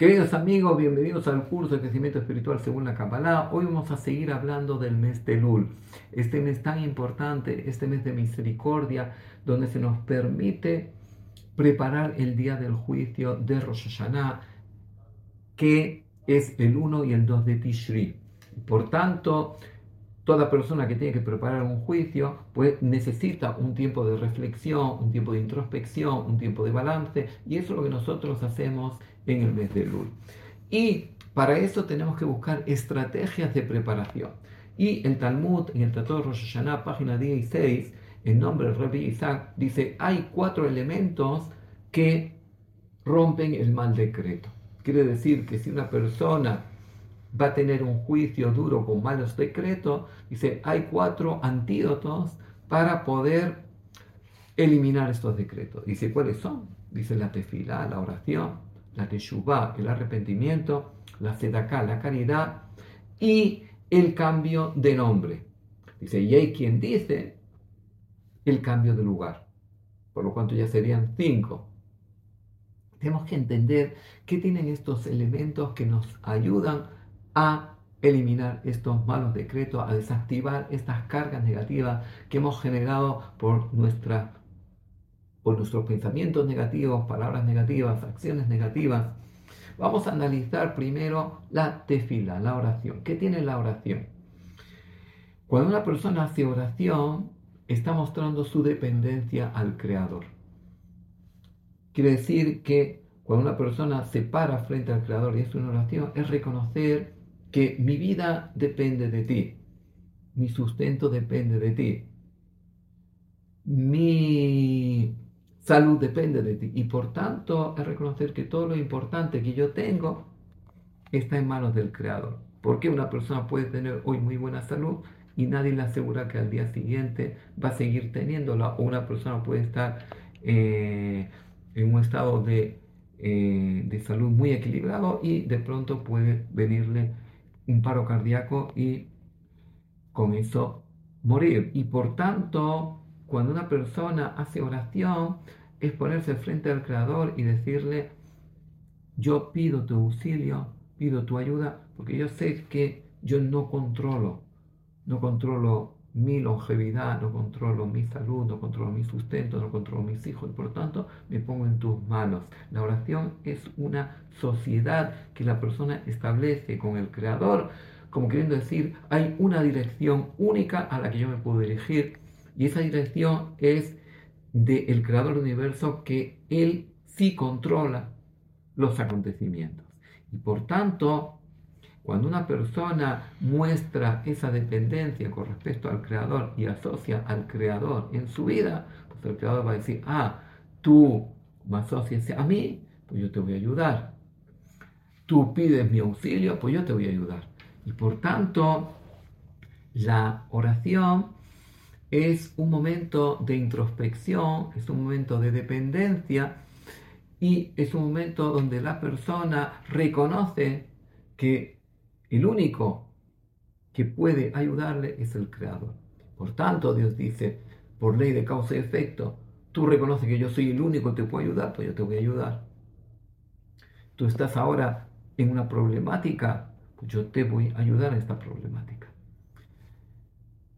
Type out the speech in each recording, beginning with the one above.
Queridos amigos, bienvenidos al curso de crecimiento espiritual según la Kabbalah. Hoy vamos a seguir hablando del mes de Lul, este mes tan importante, este mes de misericordia, donde se nos permite preparar el día del juicio de Rosh Hashanah, que es el 1 y el 2 de Tishri. Por tanto, toda persona que tiene que preparar un juicio, pues necesita un tiempo de reflexión, un tiempo de introspección, un tiempo de balance, y eso es lo que nosotros hacemos en el mes de Lul. Y para eso tenemos que buscar estrategias de preparación. Y el Talmud, en el Tratado de Rosh Hashanah, página 16, en nombre del Rabbi Isaac, dice, hay cuatro elementos que rompen el mal decreto. Quiere decir que si una persona va a tener un juicio duro con malos decretos, dice, hay cuatro antídotos para poder eliminar estos decretos. Dice, ¿cuáles son? Dice la tefila, la oración, la teshuvah, el arrepentimiento, la sedaká, la caridad y el cambio de nombre. Dice, y hay quien dice el cambio de lugar, por lo cuanto ya serían cinco. Tenemos que entender qué tienen estos elementos que nos ayudan a eliminar estos malos decretos, a desactivar estas cargas negativas que hemos generado por nuestra por nuestros pensamientos negativos, palabras negativas, acciones negativas. Vamos a analizar primero la tefila, la oración. ¿Qué tiene la oración? Cuando una persona hace oración, está mostrando su dependencia al Creador. Quiere decir que cuando una persona se para frente al Creador y es una oración, es reconocer que mi vida depende de ti, mi sustento depende de ti, mi salud depende de ti y por tanto es reconocer que todo lo importante que yo tengo está en manos del Creador. Porque una persona puede tener hoy muy buena salud y nadie le asegura que al día siguiente va a seguir teniéndola o una persona puede estar eh, en un estado de, eh, de salud muy equilibrado y de pronto puede venirle un paro cardíaco y con eso morir. Y por tanto, cuando una persona hace oración, es ponerse frente al Creador y decirle, yo pido tu auxilio, pido tu ayuda, porque yo sé que yo no controlo, no controlo mi longevidad, no controlo mi salud, no controlo mi sustento, no controlo mis hijos y por tanto me pongo en tus manos. La oración es una sociedad que la persona establece con el Creador, como queriendo decir, hay una dirección única a la que yo me puedo dirigir y esa dirección es del Creador del universo que Él sí controla los acontecimientos. Y por tanto, cuando una persona muestra esa dependencia con respecto al Creador y asocia al Creador en su vida, pues el Creador va a decir, ah, tú me asocias a mí, pues yo te voy a ayudar. Tú pides mi auxilio, pues yo te voy a ayudar. Y por tanto, la oración es un momento de introspección, es un momento de dependencia y es un momento donde la persona reconoce que el único que puede ayudarle es el Creador. Por tanto, Dios dice, por ley de causa y efecto, tú reconoces que yo soy el único que te puede ayudar, pues yo te voy a ayudar. Tú estás ahora en una problemática, pues yo te voy a ayudar en esta problemática.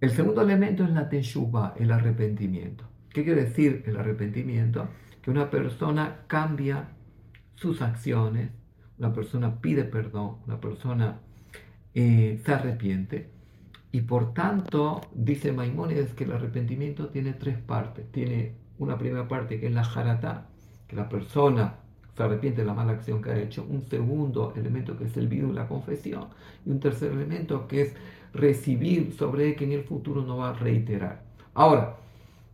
El segundo elemento es la teshuva, el arrepentimiento. ¿Qué quiere decir el arrepentimiento? Que una persona cambia sus acciones, una persona pide perdón, una persona eh, se arrepiente. Y por tanto, dice Maimónides que el arrepentimiento tiene tres partes. Tiene una primera parte que es la jarata, que la persona se arrepiente de la mala acción que ha hecho. Un segundo elemento que es el vidu, la confesión. Y un tercer elemento que es recibir sobre él que en el futuro no va a reiterar. Ahora,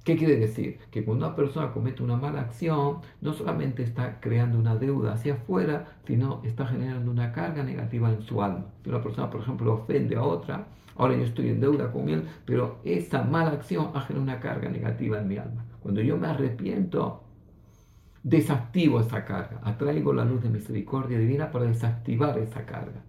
¿Qué quiere decir? Que cuando una persona comete una mala acción, no solamente está creando una deuda hacia afuera, sino está generando una carga negativa en su alma. Si una persona, por ejemplo, ofende a otra, ahora yo estoy en deuda con él, pero esa mala acción ha generado una carga negativa en mi alma. Cuando yo me arrepiento, desactivo esa carga, atraigo la luz de misericordia divina para desactivar esa carga.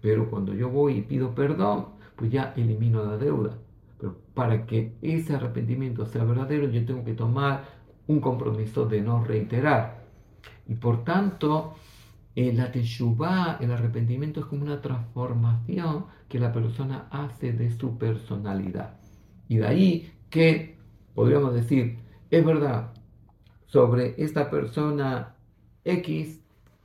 Pero cuando yo voy y pido perdón, pues ya elimino la deuda pero para que ese arrepentimiento sea verdadero, yo tengo que tomar un compromiso de no reiterar. Y por tanto, eh, la teshuvah, el arrepentimiento es como una transformación que la persona hace de su personalidad. Y de ahí que podríamos decir, es verdad, sobre esta persona X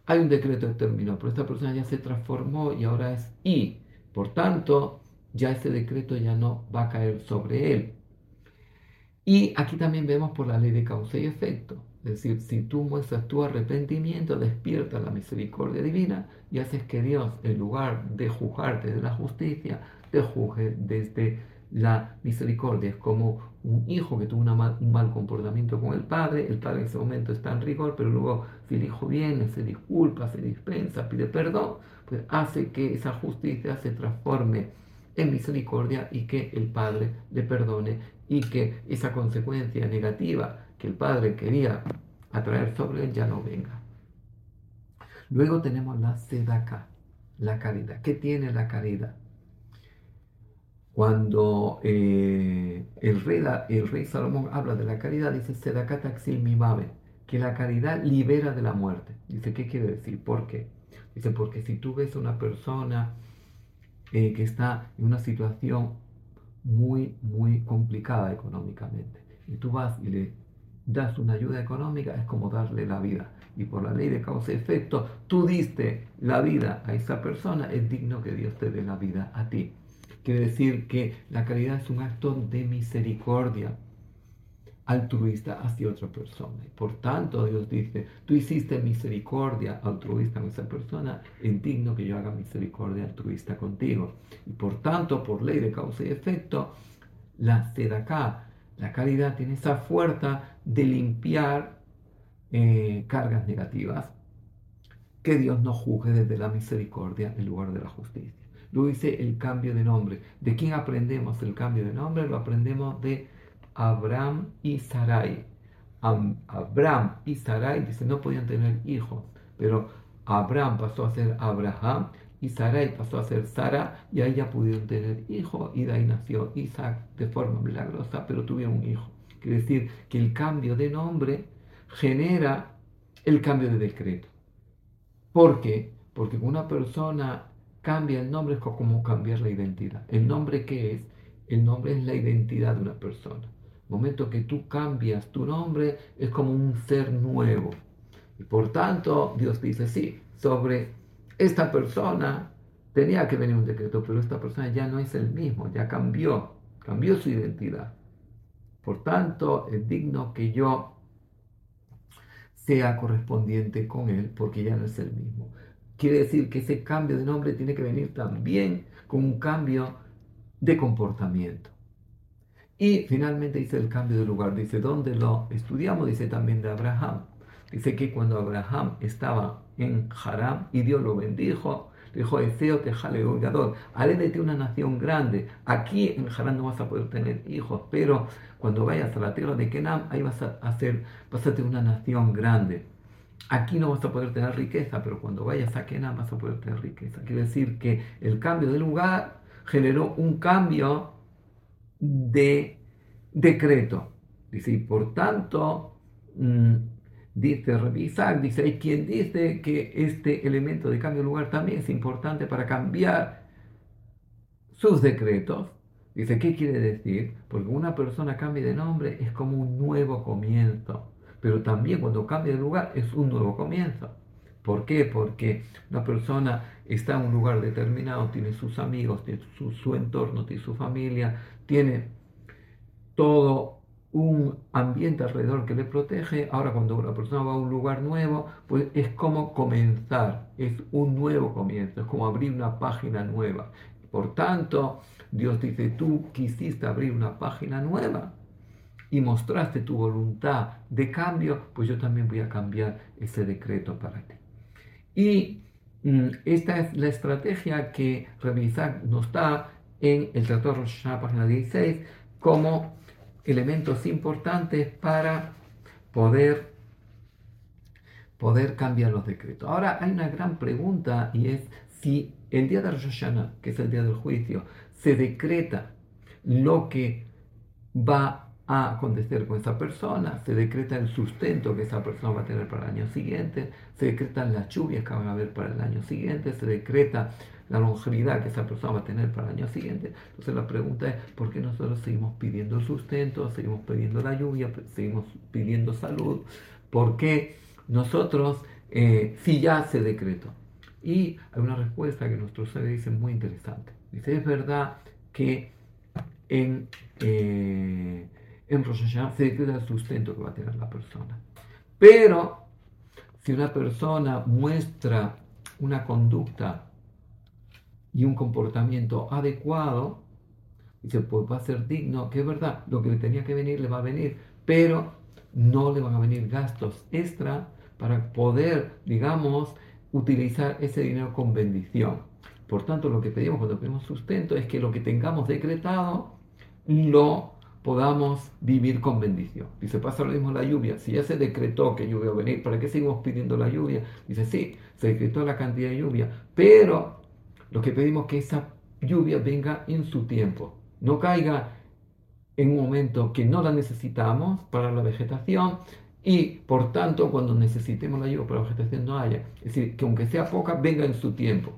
hay un decreto de término, pero esta persona ya se transformó y ahora es Y. Por tanto, ya ese decreto ya no va a caer sobre él. Y aquí también vemos por la ley de causa y efecto. Es decir, si tú muestras tu arrepentimiento, despiertas la misericordia divina y haces que Dios, en lugar de juzgarte desde la justicia, te juzgue desde la misericordia. Es como un hijo que tuvo un mal comportamiento con el padre, el padre en ese momento está en rigor, pero luego si el hijo viene, se disculpa, se dispensa, pide perdón, pues hace que esa justicia se transforme en misericordia y que el padre le perdone y que esa consecuencia negativa que el Padre quería atraer sobre él ya no venga. Luego tenemos la sedaka, la caridad. ¿Qué tiene la caridad? Cuando eh, el, rey, Salomón habla de la caridad, dice sedaka taxil mimame, que la caridad libera de la muerte. Dice, ¿qué quiere decir? ¿Por qué? Dice, porque si tú ves una persona eh, que está en una situación muy, muy complicada económicamente, y tú vas y le das una ayuda económica, es como darle la vida. Y por la ley de causa y efecto, tú diste la vida a esa persona, es digno que Dios te dé la vida a ti. Quiere decir que la caridad es un acto de misericordia altruista hacia otra persona. Y por tanto, Dios dice, tú hiciste misericordia altruista con esa persona, es digno que yo haga misericordia altruista contigo. Y por tanto, por ley de causa y efecto, la acá la caridad tiene esa fuerza de limpiar eh, cargas negativas que Dios no juzgue desde la misericordia en lugar de la justicia. Luego dice el cambio de nombre. ¿De quién aprendemos el cambio de nombre? Lo aprendemos de Abraham y Sarai. Abraham y Sarai, dice, no podían tener hijos, pero Abraham pasó a ser Abraham y Sarai pasó a ser Sara y ahí ya pudieron tener hijo y de ahí nació Isaac de forma milagrosa, pero tuvieron un hijo. Quiere decir que el cambio de nombre genera el cambio de decreto. ¿Por qué? Porque una persona cambia el nombre es como cambiar la identidad. ¿El nombre qué es? El nombre es la identidad de una persona. Momento que tú cambias tu nombre es como un ser nuevo. Y por tanto, Dios dice, sí, sobre esta persona tenía que venir un decreto, pero esta persona ya no es el mismo, ya cambió, cambió su identidad. Por tanto, es digno que yo sea correspondiente con él, porque ya no es el mismo. Quiere decir que ese cambio de nombre tiene que venir también con un cambio de comportamiento. Y finalmente dice el cambio de lugar. Dice, ¿dónde lo estudiamos? Dice también de Abraham. Dice que cuando Abraham estaba en Haram y Dios lo bendijo, dijo Ezeo te gadol, haré de ti una nación grande. Aquí en Haram no vas a poder tener hijos, pero cuando vayas a la tierra de Kenam, ahí vas a hacer, vas a tener una nación grande. Aquí no vas a poder tener riqueza, pero cuando vayas a Kenam vas a poder tener riqueza. Quiere decir que el cambio de lugar generó un cambio de decreto. Dice, y por tanto, mm, dice revisar, dice, hay quien dice que este elemento de cambio de lugar también es importante para cambiar sus decretos. Dice, ¿qué quiere decir? Porque una persona cambia de nombre es como un nuevo comienzo, pero también cuando cambia de lugar es un nuevo comienzo. ¿Por qué? Porque una persona está en un lugar determinado, tiene sus amigos, tiene su, entorno, tiene su familia, tiene todo un ambiente alrededor que le protege. Ahora cuando una persona va a un lugar nuevo, pues es como comenzar, es un nuevo comienzo, es como abrir una página nueva. Por tanto, Dios dice, tú quisiste abrir una página nueva y mostraste tu voluntad de cambio, pues yo también voy a cambiar ese decreto para ti. Y mm, esta es la estrategia que Revisar nos da en el Tratado Rosh página 16, como elementos importantes para poder, poder cambiar los decretos. Ahora hay una gran pregunta y es si el día de Rosh Hashanah, que es el día del juicio, se decreta lo que va a acontecer con esa persona, se decreta el sustento que esa persona va a tener para el año siguiente, se decretan las lluvias que van a haber para el año siguiente, se decreta la longevidad que esa persona va a tener para el año siguiente. Entonces la pregunta es, ¿por qué nosotros seguimos pidiendo sustento, seguimos pidiendo la lluvia, seguimos pidiendo salud? ¿Por qué nosotros, eh, si ya se decretó? Y hay una respuesta que nuestros sabios dicen muy interesante. Dice, es verdad que en... Eh, en Rosh se decreta el sustento que va a tener la persona. Pero si una persona muestra una conducta y un comportamiento adecuado, dice, pues va a ser digno, que es verdad, lo que le tenía que venir le va a venir, pero no le van a venir gastos extra para poder, digamos, utilizar ese dinero con bendición. Por tanto, lo que pedimos cuando pedimos sustento es que lo que tengamos decretado lo podamos vivir con bendición. Dice, pasa lo mismo la lluvia. Si ya se decretó que lluvia va a venir, ¿para qué seguimos pidiendo la lluvia? Dice, sí, se decretó la cantidad de lluvia, pero lo que pedimos es que esa lluvia venga en su tiempo, no caiga en un momento que no la necesitamos para la vegetación y por tanto cuando necesitemos la lluvia para la vegetación no haya. Es decir, que aunque sea poca, venga en su tiempo.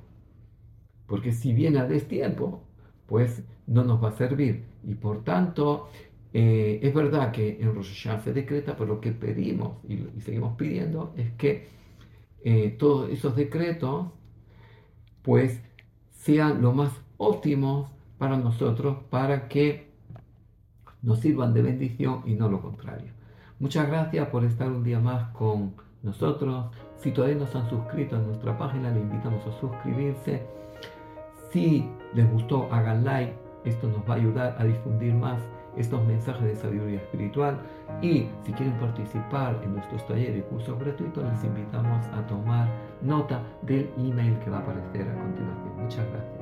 Porque si viene a destiempo, pues no nos va a servir. Y por tanto, eh, es verdad que en Rosh Hashanah se decreta, pero lo que pedimos y, seguimos pidiendo es que eh, todos esos decretos, pues, sean lo más óptimos para nosotros, para que nos sirvan de bendición y no lo contrario. Muchas gracias por estar un día más con nosotros. Si todavía no se han suscrito a nuestra página, le invitamos a suscribirse. Si les gustó, hagan like esto nos va a ayudar a difundir más estos mensajes de sabiduría espiritual y si quieren participar en nuestros talleres y cursos gratuitos les invitamos a tomar nota del email que va a aparecer a continuación. Muchas gracias.